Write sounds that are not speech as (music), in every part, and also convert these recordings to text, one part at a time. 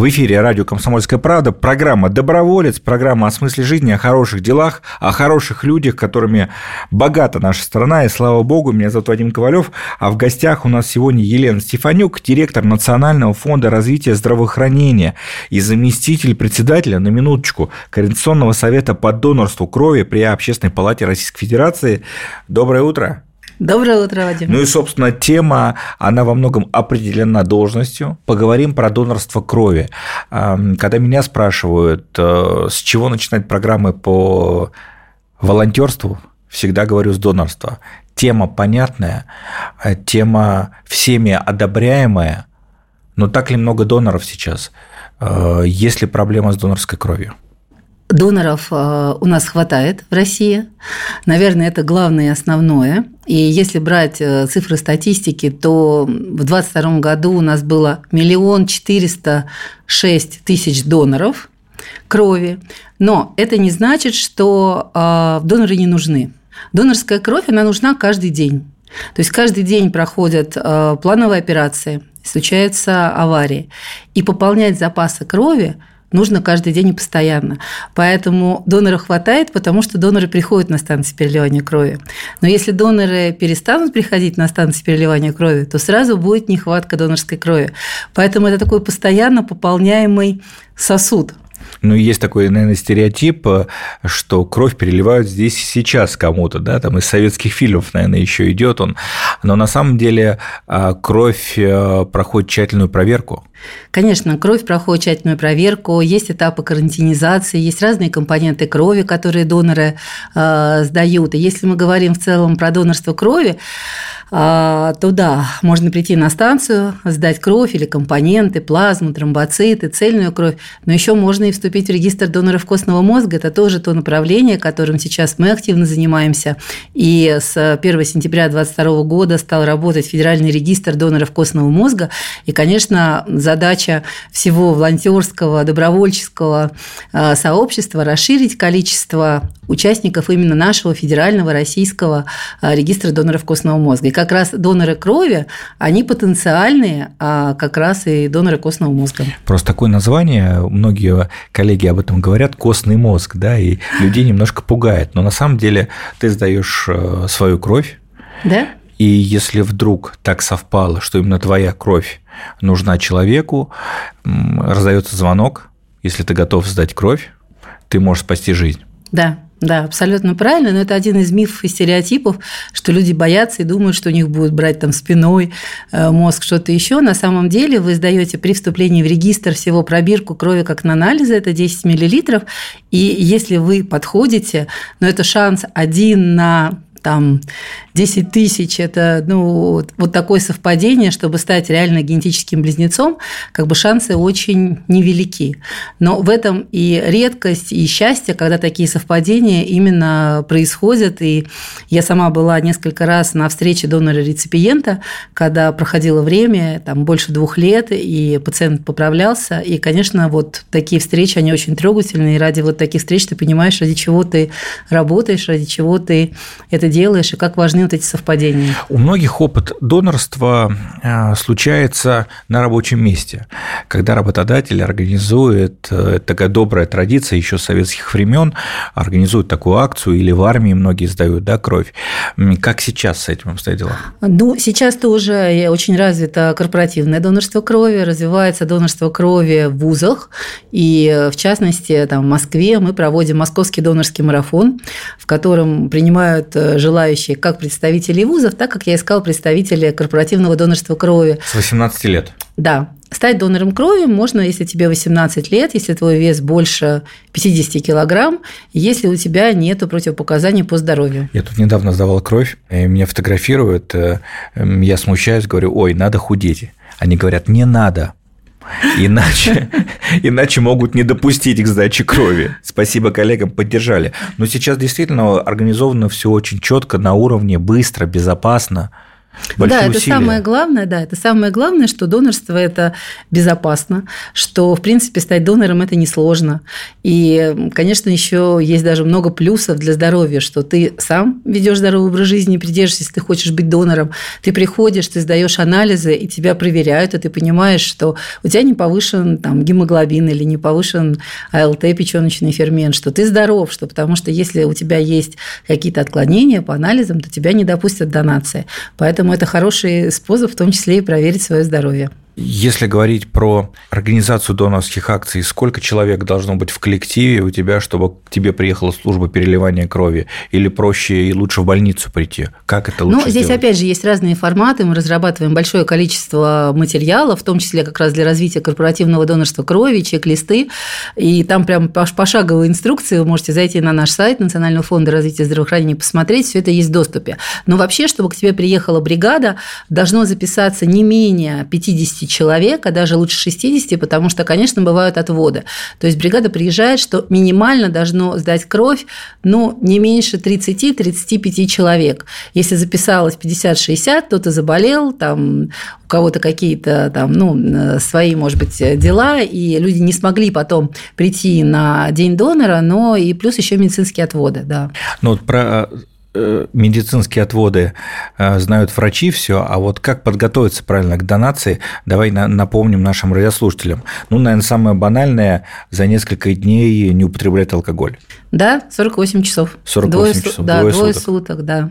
В эфире радио «Комсомольская правда» программа «Доброволец», программа о смысле жизни, о хороших делах, о хороших людях, которыми богата наша страна. И слава богу, меня зовут Вадим Ковалев, а в гостях у нас сегодня Елена Стефанюк, директор Национального фонда развития здравоохранения и заместитель председателя, на минуточку, Координационного совета по донорству крови при Общественной палате Российской Федерации. Доброе утро. Доброе утро, Вадим. Ну и, собственно, тема, она во многом определена должностью. Поговорим про донорство крови. Когда меня спрашивают, э, с чего начинать программы по волонтерству, всегда говорю с донорства. Тема понятная, э, тема всеми одобряемая, но так ли много доноров сейчас? Э, есть ли проблема с донорской кровью? Доноров э, у нас хватает в России. Наверное, это главное и основное. И если брать э, цифры статистики, то в 2022 году у нас было миллион четыреста шесть тысяч доноров крови. Но это не значит, что э, доноры не нужны. Донорская кровь, она нужна каждый день. То есть каждый день проходят плановые операции, случаются аварии. И пополнять запасы крови – нужно каждый день и постоянно. Поэтому доноров хватает, потому что доноры приходят на станции переливания крови. Но если доноры перестанут приходить на станции переливания крови, то сразу будет нехватка донорской крови. Поэтому это такой постоянно пополняемый сосуд. Ну, есть такой, наверное, стереотип, что кровь переливают здесь и сейчас кому-то, да, там из советских фильмов, наверное, еще идет он. Но на самом деле а, кровь э, проходит тщательную проверку. Конечно, кровь проходит тщательную проверку, есть этапы карантинизации, есть разные компоненты крови, которые доноры э, сдают. И если мы говорим в целом про донорство крови, а, то да, можно прийти на станцию, сдать кровь или компоненты, плазму, тромбоциты, цельную кровь, но еще можно и вступить в регистр доноров костного мозга. Это тоже то направление, которым сейчас мы активно занимаемся. И с 1 сентября 2022 года стал работать Федеральный регистр доноров костного мозга. И, конечно, задача всего волонтерского, добровольческого а, сообщества расширить количество участников именно нашего федерального российского а, регистра доноров костного мозга. И как раз доноры крови, они потенциальные, а как раз и доноры костного мозга. Просто такое название, многие коллеги об этом говорят, костный мозг, да, и людей немножко пугает. Но на самом деле ты сдаешь э, свою кровь, да? И если вдруг так совпало, что именно твоя кровь нужна человеку, раздается звонок, если ты готов сдать кровь, ты можешь спасти жизнь. Да, да, абсолютно правильно, но это один из мифов и стереотипов, что люди боятся и думают, что у них будут брать там спиной э, мозг, что-то еще. На самом деле вы сдаете при вступлении в регистр всего пробирку крови как на анализы, это 10 миллилитров, и если вы подходите, но это шанс один на там 10 тысяч – это ну, вот такое совпадение, чтобы стать реально генетическим близнецом, как бы шансы очень невелики. Но в этом и редкость, и счастье, когда такие совпадения именно происходят. И я сама была несколько раз на встрече донора-реципиента, когда проходило время, там больше двух лет, и пациент поправлялся. И, конечно, вот такие встречи, они очень трогательные. И ради вот таких встреч ты понимаешь, ради чего ты работаешь, ради чего ты это делаешь, и как важны вот эти совпадения? У многих опыт донорства э, случается на рабочем месте, когда работодатель организует, э, такая добрая традиция еще с советских времен, организует такую акцию, или в армии многие сдают да, кровь. Как сейчас с этим обстоят дела? Ну, сейчас тоже очень развито корпоративное донорство крови, развивается донорство крови в вузах, и в частности, там, в Москве мы проводим московский донорский марафон, в котором принимают э, желающие как представители вузов, так как я искал представители корпоративного донорства крови. С 18 лет? Да. Стать донором крови можно, если тебе 18 лет, если твой вес больше 50 килограмм, если у тебя нет противопоказаний по здоровью. Я тут недавно сдавал кровь, и меня фотографируют, э, я смущаюсь, говорю, ой, надо худеть. Они говорят, не надо, Иначе, (laughs) иначе могут не допустить к сдаче крови. Спасибо коллегам, поддержали. Но сейчас действительно организовано все очень четко, на уровне, быстро, безопасно. Большие да, это усилия. самое главное, да, это самое главное, что донорство это безопасно, что в принципе стать донором это несложно. И, конечно, еще есть даже много плюсов для здоровья, что ты сам ведешь здоровый образ жизни, придерживаешься, если ты хочешь быть донором, ты приходишь, ты сдаешь анализы, и тебя проверяют, и ты понимаешь, что у тебя не повышен там, гемоглобин или не повышен АЛТ, печеночный фермент, что ты здоров, что потому что если у тебя есть какие-то отклонения по анализам, то тебя не допустят донации. Поэтому это хороший способ в том числе и проверить свое здоровье. Если говорить про организацию донорских акций, сколько человек должно быть в коллективе у тебя, чтобы к тебе приехала служба переливания крови? Или проще и лучше в больницу прийти? Как это лучше Ну, здесь сделать? опять же есть разные форматы. Мы разрабатываем большое количество материалов, в том числе как раз для развития корпоративного донорства крови, чек-листы. И там прям пошаговые инструкции. Вы можете зайти на наш сайт Национального фонда развития здравоохранения, посмотреть. Все это есть в доступе. Но вообще, чтобы к тебе приехала бригада, должно записаться не менее 50 человек, а даже лучше 60, потому что, конечно, бывают отводы. То есть бригада приезжает, что минимально должно сдать кровь, ну, не меньше 30-35 человек. Если записалось 50-60, то заболел, там у кого-то какие-то там, ну, свои, может быть, дела, и люди не смогли потом прийти на день донора, но и плюс еще медицинские отводы, да. Ну, вот про э, медицинские отводы э, знают врачи все, а вот как подготовиться правильно к донации, давай напомним нашим радиослушателям. Ну, наверное, самое банальное за несколько дней не употреблять алкоголь. Да, 48 часов. 48 двое, часов, да, двое, двое суток. суток, да.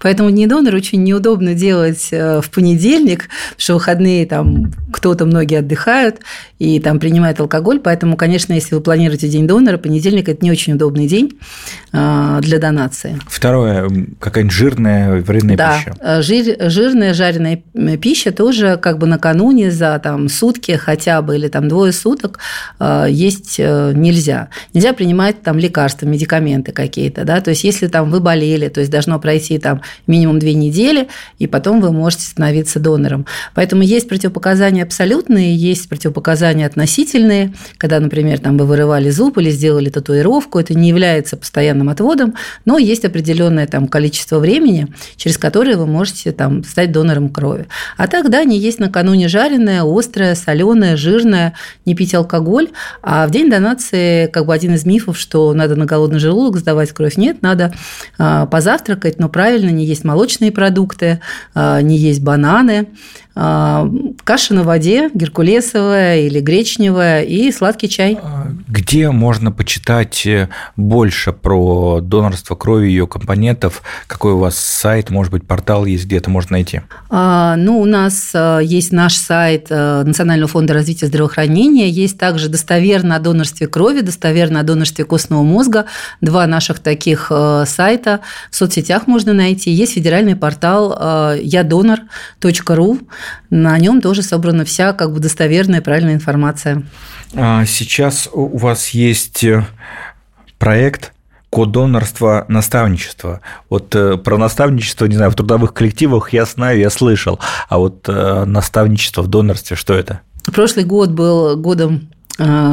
Поэтому дни донора очень неудобно делать э, в понедельник, потому что выходные там кто-то, многие отдыхают и там принимают алкоголь. Поэтому, конечно, если вы планируете день донора, понедельник – это не очень удобный день э, для донации. Второе, какая-нибудь жирная, вредная да, пища. э, Жир, жирная жареная пища тоже как бы накануне за там, сутки хотя бы или там двое суток есть нельзя. Нельзя принимать там лекарства, медикаменты какие-то. Да? То есть, если там вы болели, то есть должно пройти там минимум две недели, и потом вы можете становиться донором. Поэтому есть противопоказания абсолютные, есть противопоказания относительные, когда, например, там вы вырывали зуб или сделали татуировку, это не является постоянным отводом, но есть определенное там количество времени, через которое вы можете там стать донором крови. А тогда не есть накануне жареное, острое, соленое, жирное, не пить алкоголь, а в день донации как бы один из мифов, что надо на голодный желудок сдавать кровь, нет, надо позавтракать, но правильно правильно, не есть молочные продукты, не есть бананы, каша на воде, геркулесовая или гречневая и сладкий чай. Где можно почитать больше про донорство крови, ее компонентов? Какой у вас сайт, может быть, портал есть, где это можно найти? Ну, у нас есть наш сайт Национального фонда развития здравоохранения, есть также достоверно о донорстве крови, достоверно о донорстве костного мозга, два наших таких сайта, в соцсетях можно найти, есть федеральный портал ядонор.ру, на нем тоже собрана вся как бы достоверная правильная информация. Сейчас у вас есть проект код донорства наставничества. Вот про наставничество, не знаю, в трудовых коллективах я знаю, я слышал, а вот наставничество в донорстве, что это? Прошлый год был годом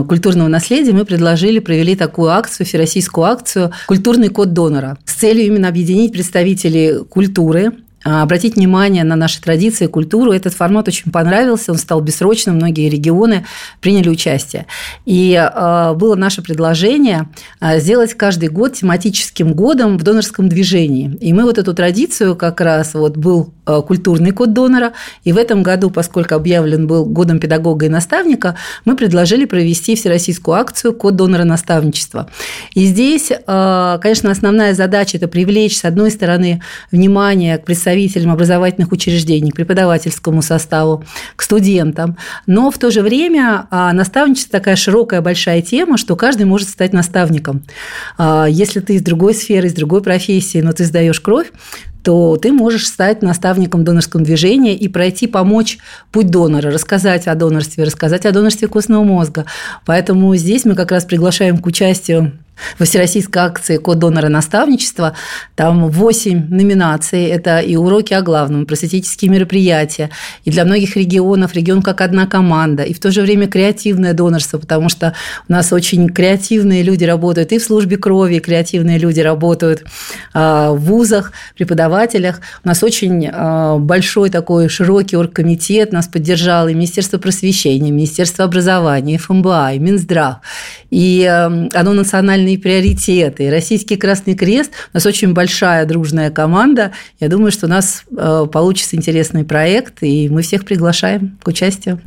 культурного наследия мы предложили, провели такую акцию, всероссийскую акцию «Культурный код донора» с целью именно объединить представителей культуры, обратить внимание на наши традиции, культуру. Этот формат очень понравился, он стал бессрочным, многие регионы приняли участие. И было наше предложение сделать каждый год тематическим годом в донорском движении. И мы вот эту традицию как раз вот был культурный код донора, и в этом году, поскольку объявлен был годом педагога и наставника, мы предложили провести всероссийскую акцию «Код донора наставничества». И здесь, конечно, основная задача – это привлечь, с одной стороны, внимание к представителям представителям образовательных учреждений, к преподавательскому составу, к студентам. Но в то же время наставничество такая широкая, большая тема, что каждый может стать наставником. Если ты из другой сферы, из другой профессии, но ты сдаешь кровь, то ты можешь стать наставником донорского движения и пройти, помочь путь донора, рассказать о донорстве, рассказать о донорстве костного мозга. Поэтому здесь мы как раз приглашаем к участию во всероссийской акции «Код донора наставничества». Там 8 номинаций. Это и уроки о главном, просветительские мероприятия. И для многих регионов регион как одна команда. И в то же время креативное донорство, потому что у нас очень креативные люди работают и в службе крови, и креативные люди работают а, в вузах, преподавателях. У нас очень а, большой такой широкий оргкомитет. Нас поддержало и Министерство просвещения, Министерство образования, ФМБА, и Минздрав. И а, оно национальные приоритеты. И Российский Красный Крест у нас очень большая дружная команда. Я думаю, что у нас э, получится интересный проект, и мы всех приглашаем к участию.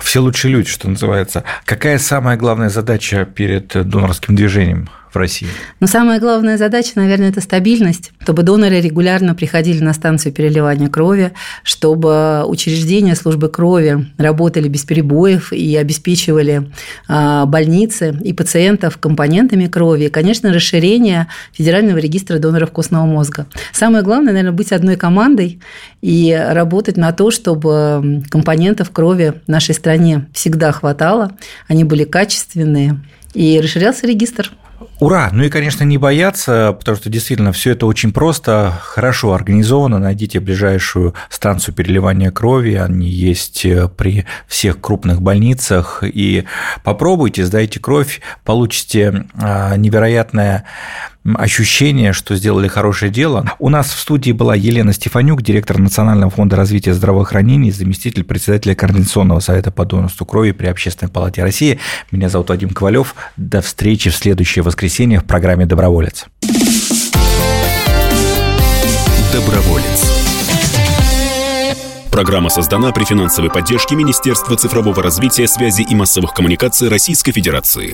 Все лучшие люди, что называется. Какая самая главная задача перед донорским движением? В России? Но самая главная задача, наверное, это стабильность, чтобы доноры регулярно приходили на станцию переливания крови, чтобы учреждения службы крови работали без перебоев и обеспечивали а, больницы и пациентов компонентами крови, и, конечно, расширение Федерального регистра доноров костного мозга. Самое главное, наверное, быть одной командой и работать на то, чтобы компонентов крови в нашей стране всегда хватало, они были качественные, и расширялся регистр. Ура! Ну и, конечно, не бояться, потому что действительно все это очень просто, хорошо организовано. Найдите ближайшую станцию переливания крови, они есть э, при всех крупных больницах, и попробуйте, сдайте кровь, получите а, невероятное ощущение, что сделали хорошее дело. У нас в студии была Елена Стефанюк, директор Национального фонда развития здравоохранения, заместитель председателя Координационного совета по донорству крови при Общественной палате России. Меня зовут Вадим Ковалев. До встречи в следующее воскресенье в программе «Доброволец». Доброволец. Программа создана при финансовой поддержке Министерства цифрового развития, связи и массовых коммуникаций Российской Федерации.